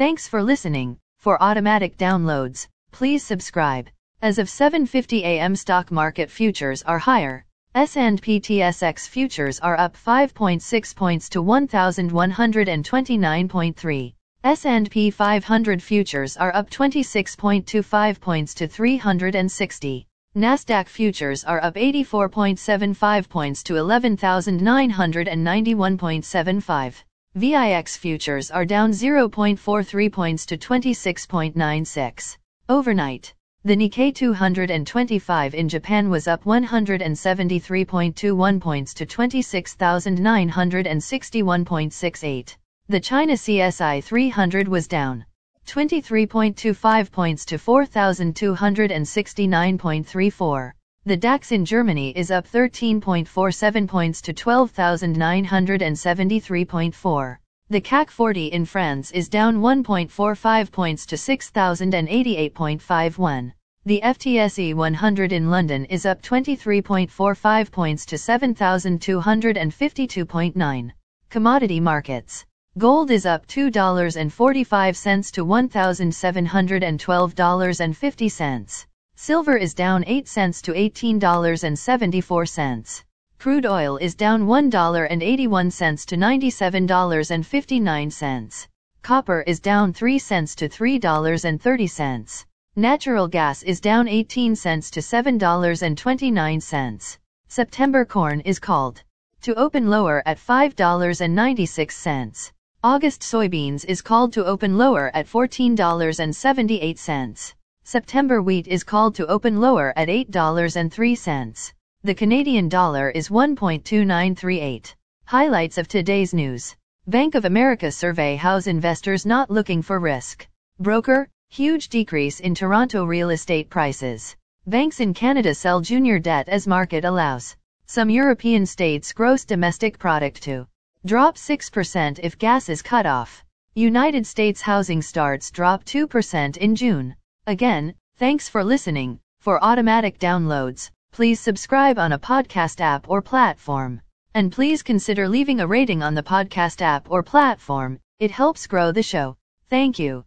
Thanks for listening. For automatic downloads, please subscribe. As of 7:50 a.m. stock market futures are higher. S&P TSX futures are up 5.6 points to 1129.3. S&P 500 futures are up 26.25 points to 360. Nasdaq futures are up 84.75 points to 11,991.75. VIX futures are down 0.43 points to 26.96. Overnight, the Nikkei 225 in Japan was up 173.21 points to 26,961.68. The China CSI 300 was down 23.25 points to 4,269.34. The DAX in Germany is up 13.47 points to 12,973.4. The CAC 40 in France is down 1.45 points to 6,088.51. The FTSE 100 in London is up 23.45 points to 7,252.9. Commodity markets. Gold is up $2.45 to $1,712.50. Silver is down 8 cents to $18.74. Crude oil is down $1.81 to $97.59. Copper is down 3 cents to $3.30. Natural gas is down 18 cents to $7.29. September corn is called to open lower at $5.96. August soybeans is called to open lower at $14.78. September wheat is called to open lower at $8.03. The Canadian dollar is 1.2938. Highlights of today's news. Bank of America survey house investors not looking for risk. Broker, huge decrease in Toronto real estate prices. Banks in Canada sell junior debt as market allows. Some European states gross domestic product to drop 6% if gas is cut off. United States housing starts drop 2% in June. Again, thanks for listening. For automatic downloads, please subscribe on a podcast app or platform. And please consider leaving a rating on the podcast app or platform. It helps grow the show. Thank you.